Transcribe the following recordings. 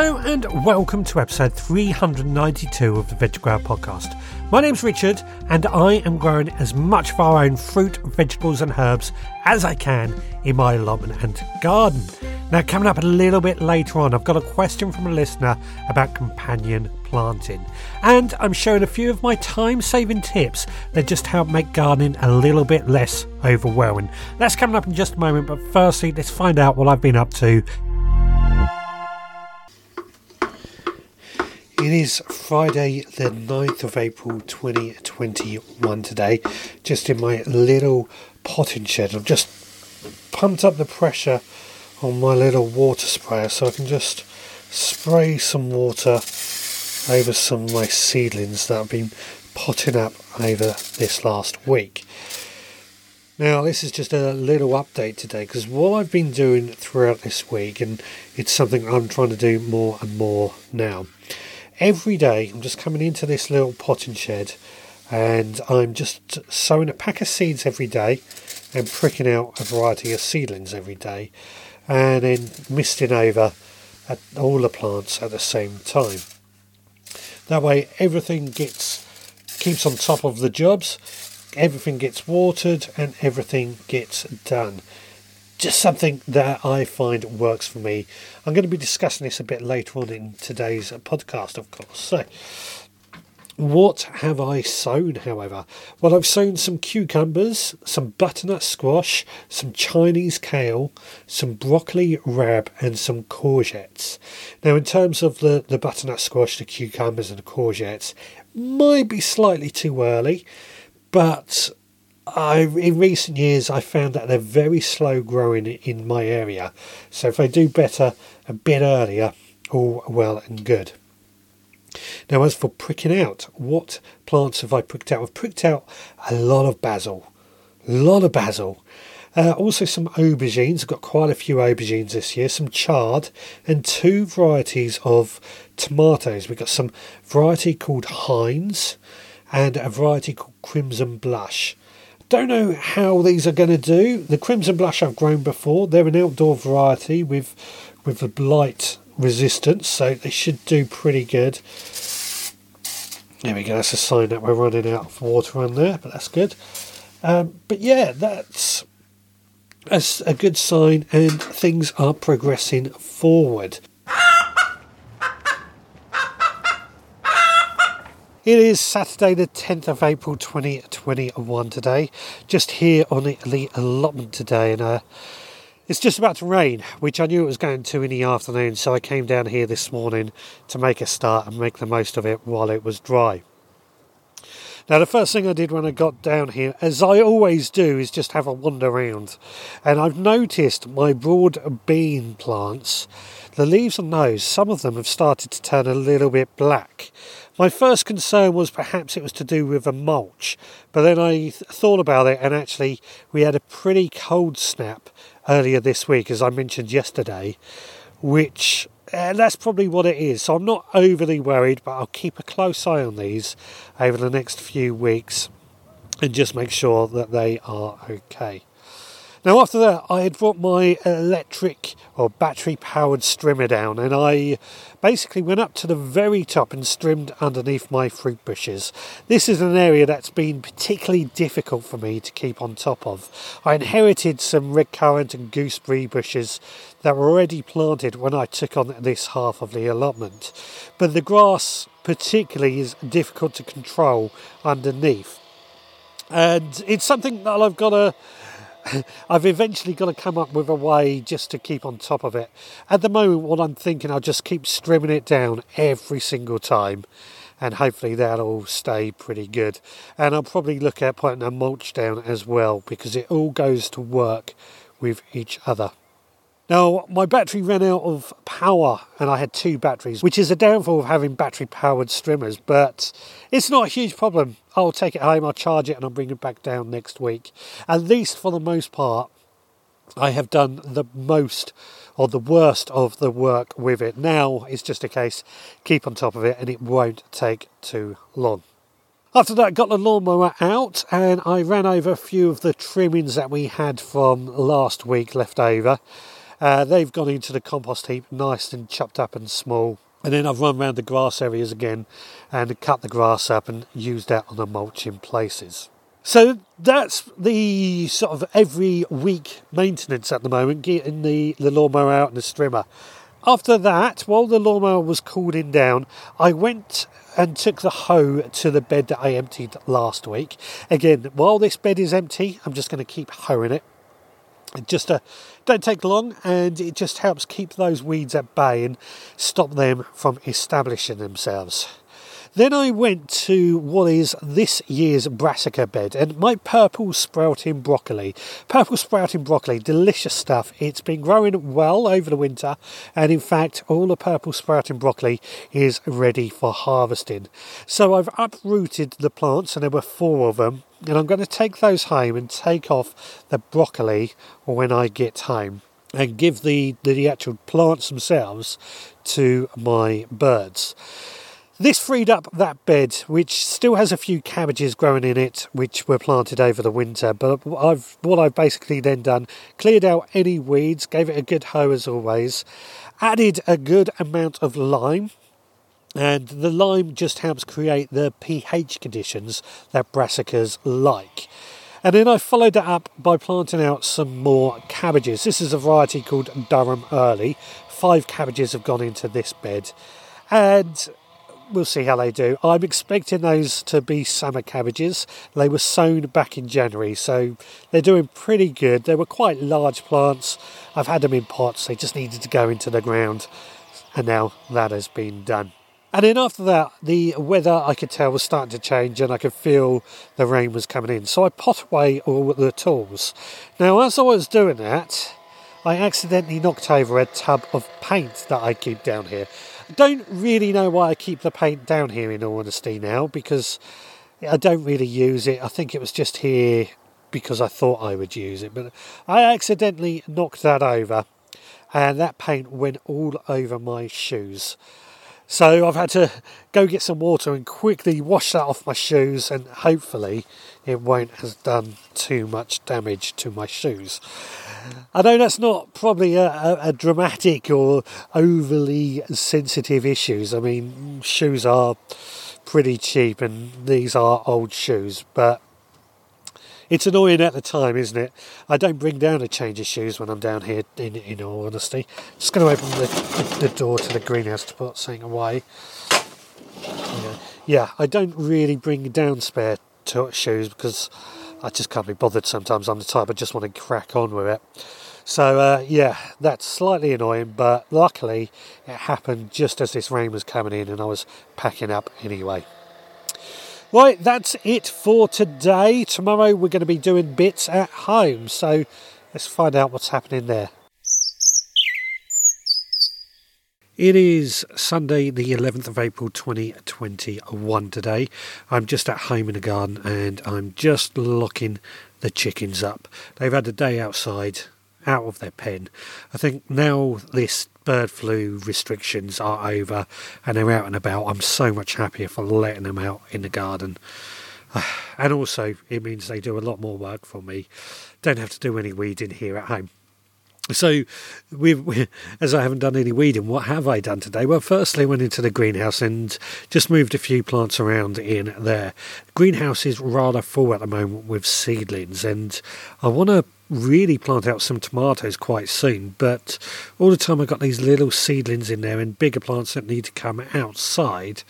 Hello and welcome to episode 392 of the Veg Grower podcast. My name's Richard and I am growing as much of our own fruit, vegetables and herbs as I can in my allotment and garden. Now, coming up a little bit later on, I've got a question from a listener about companion planting. And I'm showing a few of my time saving tips that just help make gardening a little bit less overwhelming. That's coming up in just a moment, but firstly, let's find out what I've been up to It is Friday, the 9th of April 2021 today, just in my little potting shed. I've just pumped up the pressure on my little water sprayer so I can just spray some water over some of my seedlings that I've been potting up over this last week. Now, this is just a little update today because what I've been doing throughout this week, and it's something I'm trying to do more and more now every day I'm just coming into this little potting shed and I'm just sowing a pack of seeds every day and pricking out a variety of seedlings every day and then misting over all the plants at the same time. That way everything gets keeps on top of the jobs, everything gets watered and everything gets done just something that I find works for me. I'm going to be discussing this a bit later on in today's podcast, of course. So, what have I sown, however? Well, I've sown some cucumbers, some butternut squash, some Chinese kale, some broccoli rabe, and some courgettes. Now, in terms of the, the butternut squash, the cucumbers, and the courgettes, might be slightly too early, but I, in recent years, I found that they're very slow growing in my area. So if they do better a bit earlier, all well and good. Now, as for pricking out, what plants have I pricked out? I've pricked out a lot of basil, a lot of basil. Uh, also, some aubergines. I've got quite a few aubergines this year. Some chard and two varieties of tomatoes. We've got some variety called Heinz and a variety called Crimson Blush. Don't know how these are going to do. The Crimson Blush I've grown before. They're an outdoor variety with with a blight resistance, so they should do pretty good. There we go. That's a sign that we're running out of water on there, but that's good. Um, but yeah, that's a, a good sign, and things are progressing forward. It is Saturday, the 10th of April 2021 today. Just here on the allotment today, and uh, it's just about to rain, which I knew it was going to in the afternoon, so I came down here this morning to make a start and make the most of it while it was dry. Now, the first thing I did when I got down here, as I always do, is just have a wander around. And I've noticed my broad bean plants, the leaves on those, some of them have started to turn a little bit black. My first concern was perhaps it was to do with a mulch, but then I th- thought about it and actually we had a pretty cold snap earlier this week, as I mentioned yesterday, which uh, that's probably what it is. So I'm not overly worried, but I'll keep a close eye on these over the next few weeks and just make sure that they are okay. Now, after that, I had brought my electric or battery powered strimmer down and I basically went up to the very top and strimmed underneath my fruit bushes. This is an area that's been particularly difficult for me to keep on top of. I inherited some red currant and gooseberry bushes that were already planted when I took on this half of the allotment, but the grass particularly is difficult to control underneath. And it's something that I've got to I've eventually got to come up with a way just to keep on top of it. At the moment, what I'm thinking, I'll just keep strimming it down every single time, and hopefully that'll stay pretty good. And I'll probably look at putting a mulch down as well because it all goes to work with each other. Now, my battery ran out of power and I had two batteries, which is a downfall of having battery powered strimmers, but it's not a huge problem. I'll take it home, I'll charge it, and I'll bring it back down next week. At least for the most part, I have done the most or the worst of the work with it. Now it's just a case, keep on top of it, and it won't take too long. After that, I got the lawnmower out and I ran over a few of the trimmings that we had from last week left over Uh, they've gone into the compost heap, nice and chopped up and small. And then I've run around the grass areas again and cut the grass up and used that on the mulch in places. So that's the sort of every week maintenance at the moment, getting the, the lawnmower out and the strimmer. After that, while the lawnmower was cooling down, I went and took the hoe to the bed that I emptied last week. Again, while this bed is empty, I'm just going to keep hoeing it. It just uh, don't take long, and it just helps keep those weeds at bay and stop them from establishing themselves. Then I went to what is this year's brassica bed and my purple sprouting broccoli. Purple sprouting broccoli, delicious stuff. It's been growing well over the winter, and in fact, all the purple sprouting broccoli is ready for harvesting. So I've uprooted the plants, and there were four of them, and I'm going to take those home and take off the broccoli when I get home and give the, the actual plants themselves to my birds. This freed up that bed, which still has a few cabbages growing in it, which were planted over the winter. But I've what I've basically then done, cleared out any weeds, gave it a good hoe as always, added a good amount of lime, and the lime just helps create the pH conditions that brassicas like. And then I followed that up by planting out some more cabbages. This is a variety called Durham Early. Five cabbages have gone into this bed. And we'll see how they do. I'm expecting those to be summer cabbages. They were sown back in January, so they're doing pretty good. They were quite large plants. I've had them in pots, they just needed to go into the ground, and now that has been done. And then after that, the weather I could tell was starting to change, and I could feel the rain was coming in. So I pot away all the tools. Now, as I was doing that, I accidentally knocked over a tub of paint that I keep down here I don't really know why I keep the paint down here in all honesty now because I don't really use it. I think it was just here because I thought I would use it, but I accidentally knocked that over and that paint went all over my shoes. So I've had to go get some water and quickly wash that off my shoes, and hopefully it won't have done too much damage to my shoes. I know that's not probably a, a, a, dramatic or overly sensitive issues. I mean, shoes are pretty cheap, and these are old shoes, but it's annoying at the time, isn't it? I don't bring down a change of shoes when I'm down here. In, in all honesty, just going to open the, the, door to the greenhouse to put something away. Yeah. yeah, I don't really bring down spare shoes because I just can't be bothered sometimes. I'm the type I just want to crack on with it. So uh, yeah, that's slightly annoying, but luckily it happened just as this rain was coming in, and I was packing up anyway. Right, that's it for today. Tomorrow we're going to be doing bits at home, so let's find out what's happening there. It is Sunday, the 11th of April 2021 today. I'm just at home in the garden and I'm just locking the chickens up. They've had a day outside, out of their pen. I think now this bird flu restrictions are over and they're out and about, I'm so much happier for letting them out in the garden. And also, it means they do a lot more work for me. Don't have to do any weeding here at home. So, we, as I haven't done any weeding, what have I done today? Well, firstly, I went into the greenhouse and just moved a few plants around in there. The greenhouse is rather full at the moment with seedlings, and I want to really plant out some tomatoes quite soon. But all the time, I've got these little seedlings in there and bigger plants that need to come outside.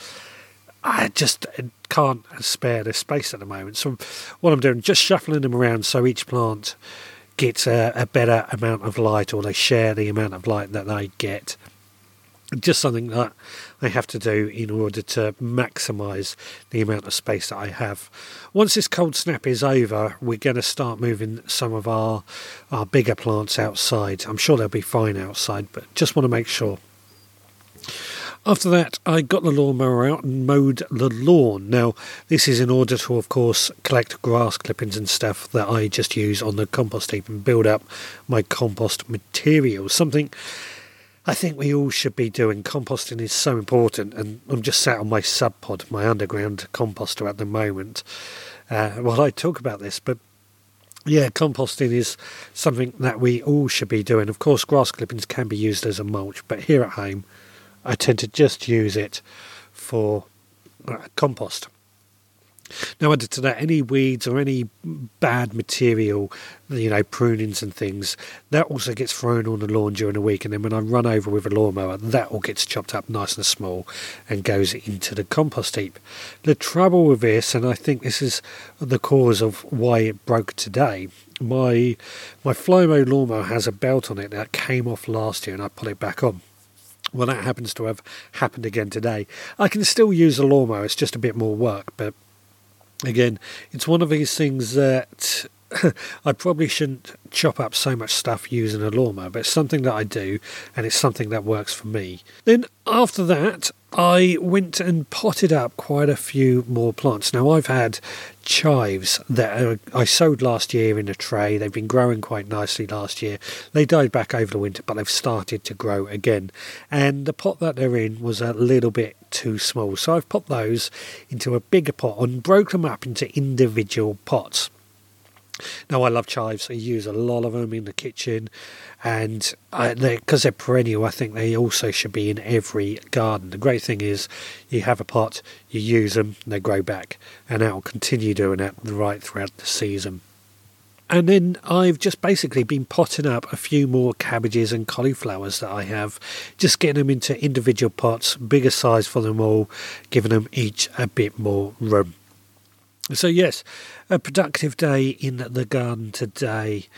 I just uh, can't spare the space at the moment. So, what I'm doing, just shuffling them around so each plant gets a, a better amount of light or they share the amount of light that they get just something that I have to do in order to maximise the amount of space that I have. Once this cold snap is over, we're going to start moving some of our our bigger plants outside. I'm sure they'll be fine outside, but just want to make sure. After that, I got the lawnmower out and mowed the lawn. Now, this is in order to, of course, collect grass clippings and stuff that I just use on the compost heap and build up my compost material. Something I think we all should be doing. Composting is so important, and I'm just sat on my sub pod, my underground composter at the moment, uh, while I talk about this. But yeah, composting is something that we all should be doing. Of course, grass clippings can be used as a mulch, but here at home, I tend to just use it for uh, compost. Now, added to that, any weeds or any bad material, you know, prunings and things, that also gets thrown on the lawn during the week. And then when I run over with a lawnmower, that all gets chopped up nice and small and goes into the compost heap. The trouble with this, and I think this is the cause of why it broke today, my my Flymo lawnmower has a belt on it that came off last year, and I put it back on. Well, that happens to have happened again today. I can still use a lawnmower; it's just a bit more work, but again, it's one of these things that I probably shouldn't chop up so much stuff using a lawnmower, but it's something that I do and it's something that works for me. Then after that, I went and potted up quite a few more plants. Now I've had chives that I sowed last year in a tray. They've been growing quite nicely last year. They died back over the winter, but they've started to grow again. And the pot that they're in was a little bit too small, so I've put those into a bigger pot and broke them up into individual pots. Now I love chives. I use a lot of them in the kitchen, and because they, are perennial, I think they also should be in every garden. The great thing is, you have a pot, you use them, they grow back, and that will continue doing that right throughout the season. And then I've just basically been potting up a few more cabbages and cauliflowers that I have, just getting them into individual pots, bigger size for them all, giving them each a bit more room. So, yes, a productive day in the garden today.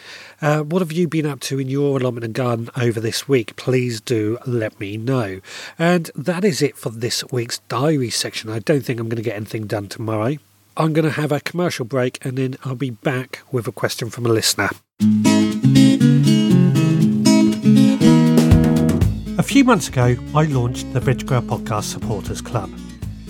Uh, what have you been up to in your allotment and garden over this week? Please do let me know. And that is it for this week's diary section. I don't think I'm going to get anything done tomorrow. I'm going to have a commercial break and then I'll be back with a question from a listener. A few months ago, I launched the Veg Grower Podcast Supporters Club.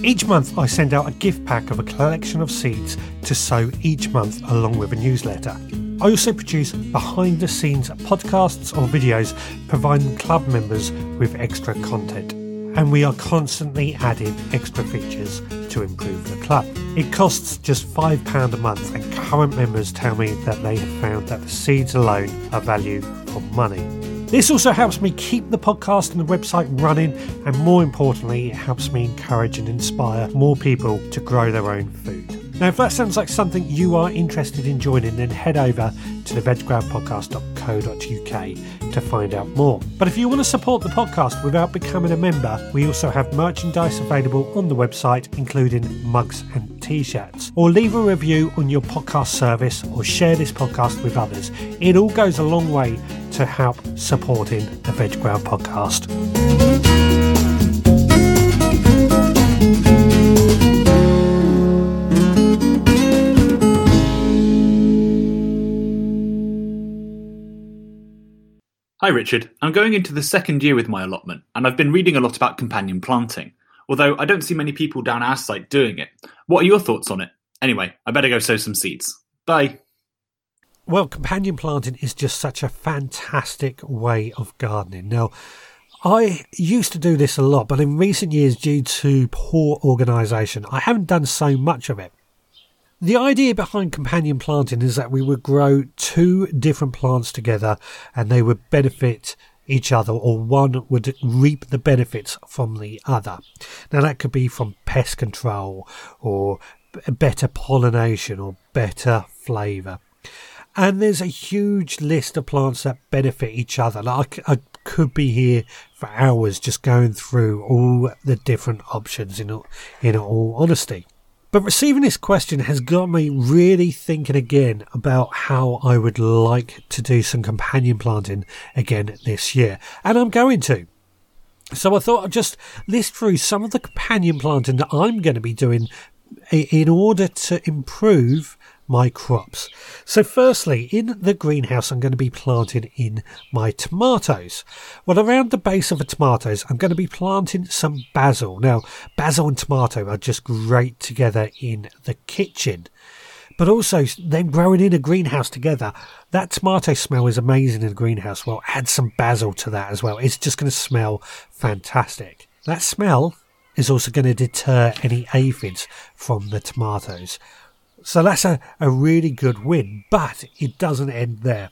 Each month, I send out a gift pack of a collection of seeds to sow each month along with a newsletter. I also produce behind the scenes podcasts or videos providing club members with extra content. And we are constantly adding extra features to improve the club. It costs just £5 a month, and current members tell me that they have found that the seeds alone are value for money. This also helps me keep the podcast and the website running, and more importantly, it helps me encourage and inspire more people to grow their own food. Now, if that sounds like something you are interested in joining, then head over to the veggrowerpodcast.co.uk to find out more. But if you want to support the podcast without becoming a member, we also have merchandise available on the website, including mugs and t shirts. Or leave a review on your podcast service or share this podcast with others. It all goes a long way to help supporting the Veg Grower podcast. Hi Richard, I'm going into the second year with my allotment, and I've been reading a lot about companion planting, although I don't see many people down our site doing it. What are your thoughts on it? Anyway, I better go sow some seeds. Bye. Well, companion planting is just such a fantastic way of gardening. Now, I used to do this a lot, but in recent years, due to poor organisation, I haven't done so much of it. The idea behind companion planting is that we would grow two different plants together and they would benefit each other, or one would reap the benefits from the other. Now, that could be from pest control, or better pollination, or better flavour. And there's a huge list of plants that benefit each other. Like I could be here for hours just going through all the different options in in all honesty. But receiving this question has got me really thinking again about how I would like to do some companion planting again this year. And I'm going to. So I thought I'd just list through some of the companion planting that I'm going to be doing in order to improve my crops. So, firstly, in the greenhouse, I'm going to be planting in my tomatoes. Well, around the base of the tomatoes, I'm going to be planting some basil. Now, basil and tomato are just great together in the kitchen. But also, them growing in a greenhouse together, that tomato smell is amazing in a greenhouse. Well, add some basil to that as well. It's just going to smell fantastic. That smell is also going to deter any aphids from the tomatoes So that's a, a really good win, but it doesn't end there.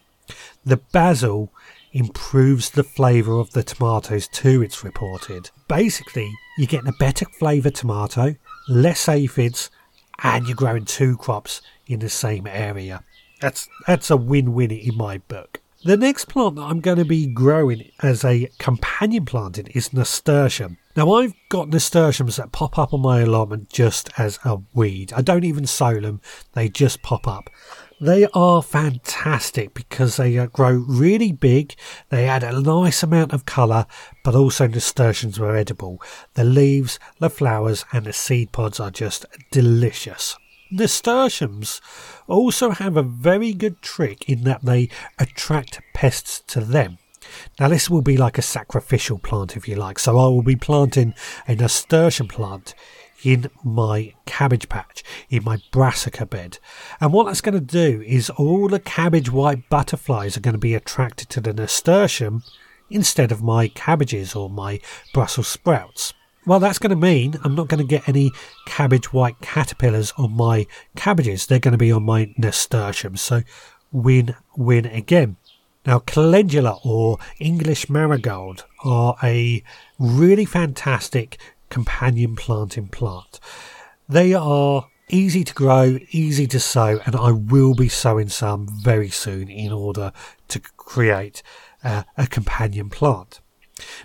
The basil improves the flavour of the tomatoes too, it's reported. Basically, you're getting a better flavour tomato, less aphids, and you're growing two crops in the same area. That's that's a win-win in my book. The next plant that I'm going to be growing as a companion planting is nasturtium. Now I've got nasturtiums that pop up on my allotment just as a weed. I don't even sow them; they just pop up. They are fantastic because they uh, grow really big. They add a nice amount of colour, but also nasturtiums are edible. The leaves, the flowers, and the seed pods are just delicious. Nasturtiums also have a very good trick in that they attract pests to them. Now, this will be like a sacrificial plant, if you like. So, I will be planting a nasturtium plant in my cabbage patch, in my brassica bed. And what that's going to do is all the cabbage white butterflies are going to be attracted to the nasturtium instead of my cabbages or my Brussels sprouts. Well, that's going to mean I'm not going to get any cabbage white caterpillars on my cabbages. They're going to be on my nasturtiums. So win, win again. Now, calendula or English marigold are a really fantastic companion planting plant. They are easy to grow, easy to sow, and I will be sowing some very soon in order to create uh, a companion plant.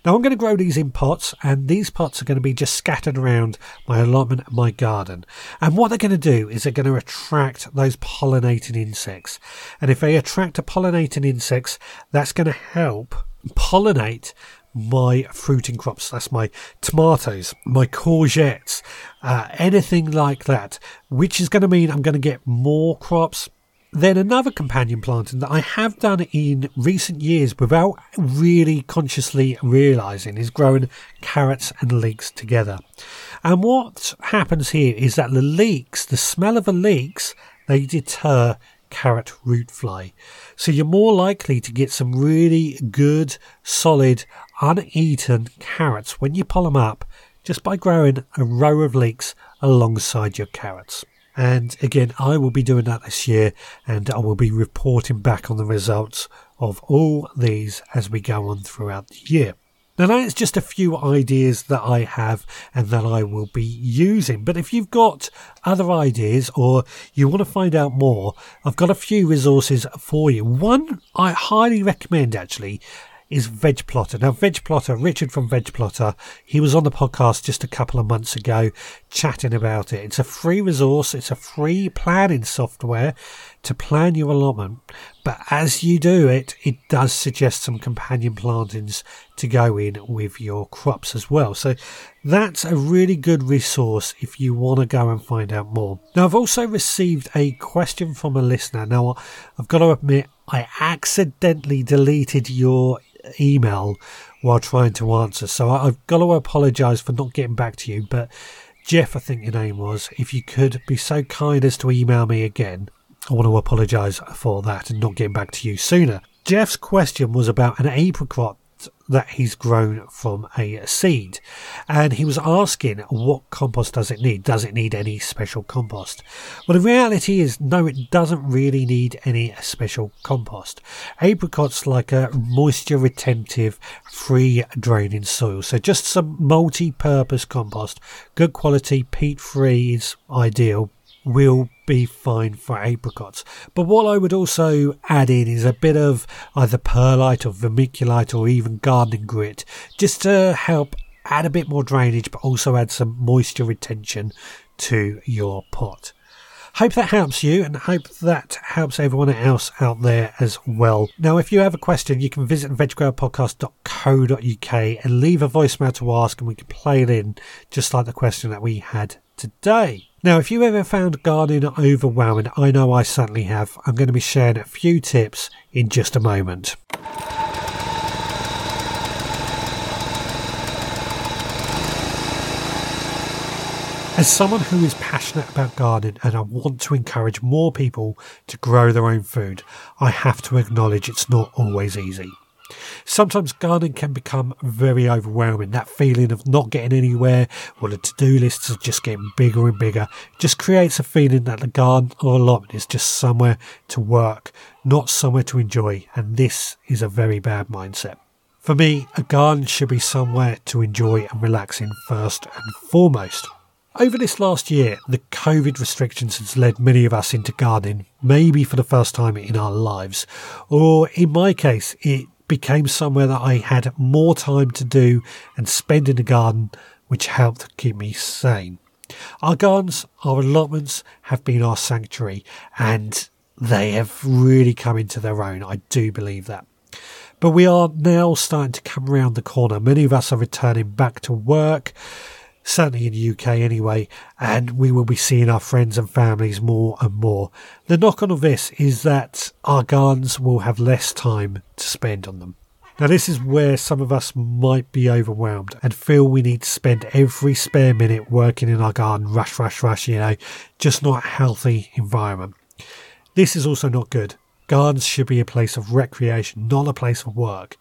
Now I'm going to grow these in pots and these pots are going to be just scattered around my allotment my garden. And what they're going to do is they're going to attract those pollinating insects. And if they attract the pollinating insects, that's going to help pollinate my fruiting crops. That's my tomatoes, my courgettes, uh, anything like that, which is going to mean I'm going to get more crops. Then another companion planting that I have done in recent years without really consciously realizing is growing carrots and leeks together. And what happens here is that the leeks, the smell of the leeks, they deter carrot root fly. So you're more likely to get some really good, solid, uneaten carrots when you pull them up just by growing a row of leeks alongside your carrots. And again, I will be doing that this year and I will be reporting back on the results of all these as we go on throughout the year. Now, that's just a few ideas that I have and that I will be using. But if you've got other ideas or you want to find out more, I've got a few resources for you. One I highly recommend actually is Veg Plotter. Now, Veg Plotter, Richard from Veg Plotter, he was on the podcast just a couple of months ago chatting about it. It's a free resource, it's a free planning software to plan your allotment. But as you do it, it does suggest some companion plantings to go in with your crops as well. So that's a really good resource if you want to go and find out more. Now, I've also received a question from a listener. Now, I've got to admit, I accidentally deleted your email while trying to answer. So I've got to apologise for not getting back to you. But Jeff, I think your name was, if you could be so kind as to email me again, I want to apologise for that and not getting back to you sooner. Jeff's question was about an apricot that he's grown from a seed. And he was asking, what compost does it need? Does it need any special compost? Well, the reality is, no, it doesn't really need any special compost. Apricots like a moisture retentive, free draining soil. So just some multi purpose compost, good quality, peat free is ideal, will be fine for apricots. But what I would also add in is a bit of either perlite or vermiculite or even gardening grit just to help add a bit more drainage but also add some moisture retention to your pot. Hope that helps you and hope that helps everyone else out there as well. Now, if you have a question, you can visit veggrowerpodcast.co.uk and leave a voicemail to ask and we can play it in just like the question that we had today. Now, if you ever found gardening overwhelming, I know I certainly have. I'm going to be sharing a few tips in just a moment. As someone who is passionate about gardening and I want to encourage more people to grow their own food, I have to acknowledge it's not always easy. Sometimes gardening can become very overwhelming. That feeling of not getting anywhere or the to do lists are just getting bigger and bigger just creates a feeling that the garden or allotment is just somewhere to work, not somewhere to enjoy. And this is a very bad mindset. For me, a garden should be somewhere to enjoy and relax in first and foremost. Over this last year, the COVID restrictions has led many of us into gardening, maybe for the first time in our lives. Or in my case, it became somewhere that I had more time to do and spend in the garden, which helped keep me sane. Our gardens, our allotments have been our sanctuary and they have really come into their own. I do believe that. But we are now starting to come around the corner. Many of us are returning back to work certainly in the UK anyway, and we will be seeing our friends and families more and more. The knock on of this is that our gardens will have less time to spend on them. Now, this is where some of us might be overwhelmed and feel we need to spend every spare minute working in our garden, rush, rush, rush, you know, just not a healthy environment. This is also not good. Gardens should be a place of recreation, not a place of work.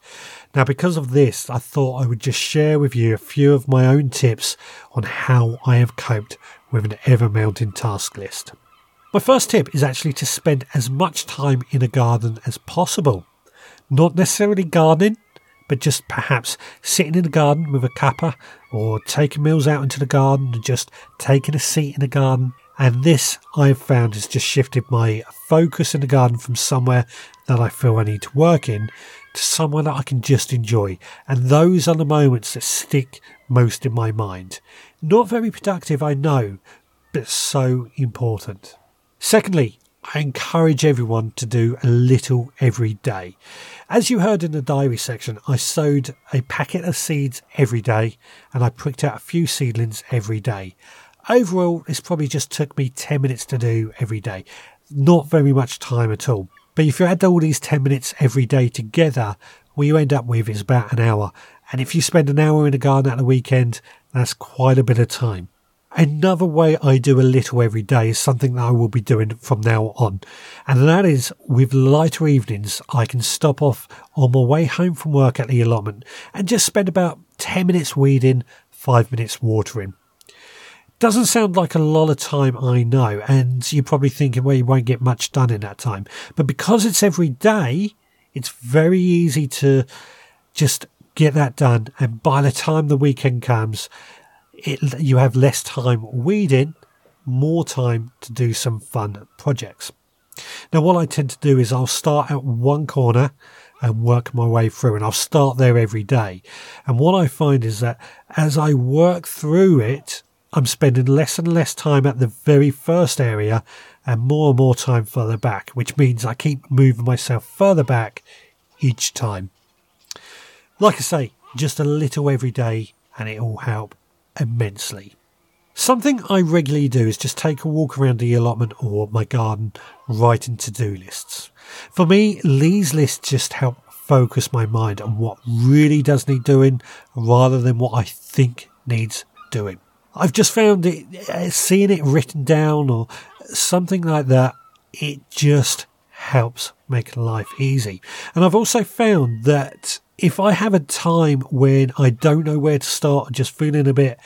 Now, because of this, I thought I would just share with you a few of my own tips on how I have coped with an ever mounting task list. My first tip is actually to spend as much time in a garden as possible. Not necessarily gardening, but just perhaps sitting in the garden with a cuppa or taking meals out into the garden and just taking a seat in the garden and this I've found has just shifted my focus in the garden from somewhere that I feel I need to work in to somewhere that I can just enjoy. And those are the moments that stick most in my mind. Not very productive, I know, but so important. Secondly, I encourage everyone to do a little every day. As you heard in the diary section, I sowed a packet of seeds every day and I pricked out a few seedlings every day. Overall, this probably just took me 10 minutes to do every day. Not very much time at all. But if you add all these 10 minutes every day together, what you end up with is about an hour. And if you spend an hour in the garden at the weekend, that's quite a bit of time. Another way I do a little every day is something that I will be doing from now on. And that is with lighter evenings, I can stop off on my way home from work at the allotment and just spend about 10 minutes weeding, 5 minutes watering. Doesn't sound like a lot of time, I know, and you're probably thinking, well, you won't get much done in that time. But because it's every day, it's very easy to just get that done. And by the time the weekend comes, it, you have less time weeding, more time to do some fun projects. Now, what I tend to do is I'll start at one corner and work my way through, and I'll start there every day. And what I find is that as I work through it, I'm spending less and less time at the very first area and more and more time further back, which means I keep moving myself further back each time. Like I say, just a little every day and it will help immensely. Something I regularly do is just take a walk around the allotment or my garden, writing to do lists. For me, these lists just help focus my mind on what really does need doing rather than what I think needs doing. I've just found it, uh, seeing it written down or something like that, it just helps make life easy. And I've also found that if I have a time when I don't know where to start, just feeling a bit,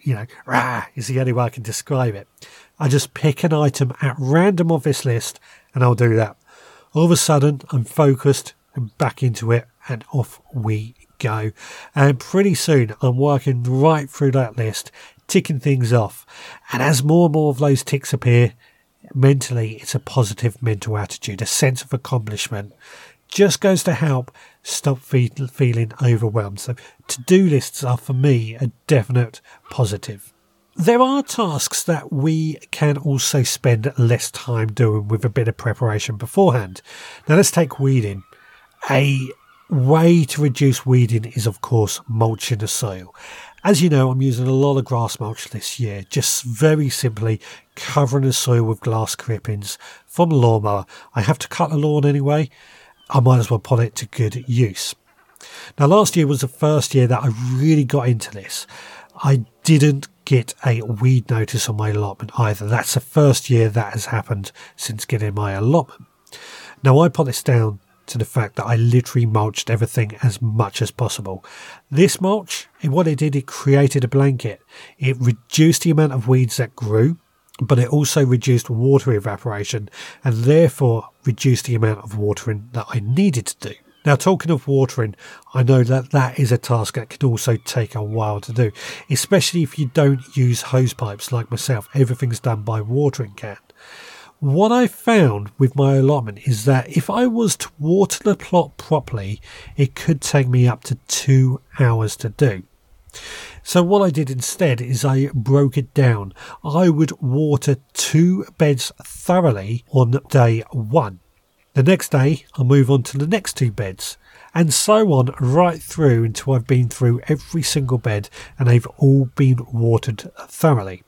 you know, rah, is the only way I can describe it. I just pick an item at random off this list and I'll do that. All of a sudden, I'm focused and back into it and off we go. And pretty soon, I'm working right through that list, ticking things off. And as more and more of those ticks appear, mentally, it's a positive mental attitude, a sense of accomplishment. Just goes to help stop feel, feeling overwhelmed. So, to do lists are for me a definite positive. There are tasks that we can also spend less time doing with a bit of preparation beforehand. Now, let's take weeding. A way to reduce weeding is, of course, mulching the soil. As you know, I'm using a lot of grass mulch this year, just very simply covering the soil with glass clippings from a lawnmower. I have to cut the lawn anyway. I might as well put it to good use. Now, last year was the first year that I really got into this. I didn't get a weed notice on my allotment either. That's the first year that has happened since getting my allotment. Now, I put this down to the fact that I literally mulched everything as much as possible. This mulch, what it did, it created a blanket. It reduced the amount of weeds that grew, but it also reduced water evaporation and therefore reduced the amount of watering that I needed to do. Now, talking of watering, I know that that is a task that can also take a while to do, especially if you don't use hose pipes like myself. Everything's done by watering can. What I found with my allotment is that if I was to water the plot properly, it could take me up to two hours to do. So what I did instead is I broke it down. I would water two beds thoroughly on day one. The next day, I'll move on to the next two beds, and so on right through until I've been through every single bed and they've all been watered thoroughly.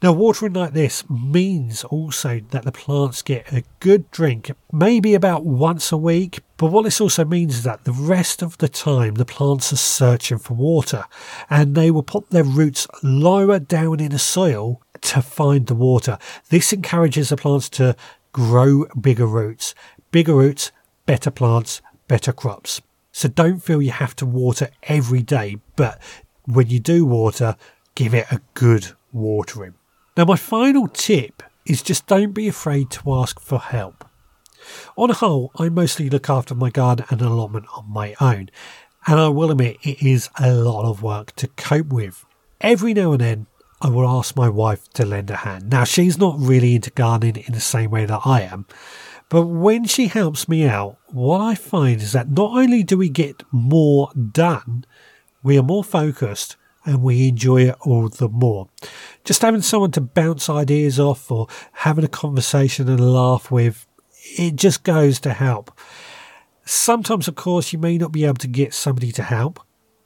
Now, watering like this means also that the plants get a good drink, maybe about once a week. But what this also means is that the rest of the time the plants are searching for water and they will put their roots lower down in the soil to find the water. This encourages the plants to grow bigger roots Bigger roots, better plants, better crops. So don't feel you have to water every day, but when you do water, give it a good watering. Now, my final tip is just don't be afraid to ask for help. On a whole, I mostly look after my garden and allotment on my own, and I will admit it is a lot of work to cope with. Every now and then, I will ask my wife to lend a hand. Now, she's not really into gardening in the same way that I am, but when she helps me out, what I find is that not only do we get more done, we are more focused and we enjoy it all the more. Just having someone to bounce ideas off or having a conversation and laugh with, it just goes to help. Sometimes, of course, you may not be able to get somebody to help,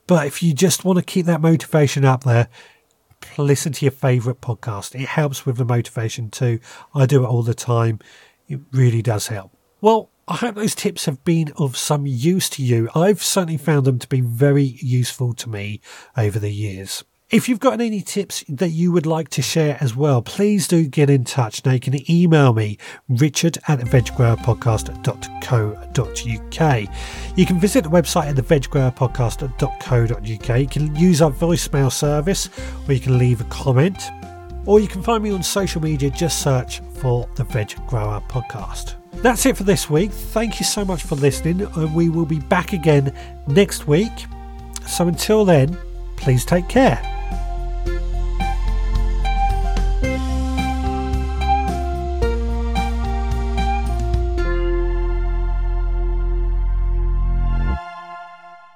but if you just want to keep that motivation up there, listen to your favourite podcast. It helps with the motivation too. I do it all the time. It really does help. Well, I hope those tips have been of some use to you. I've certainly found them to be very useful to me over the years. If you've got any tips that you would like to share as well, please do get in touch. Now you can email me, richard at veggrowerpodcast.co.uk. You can visit the website at theveggrowerpodcast.co.uk. You can use our voicemail service or you can leave a comment or you can find me on social media, just search for the Veg Grower Podcast. That's it for this week. Thank you so much for listening, and we will be back again next week. So until then, please take care.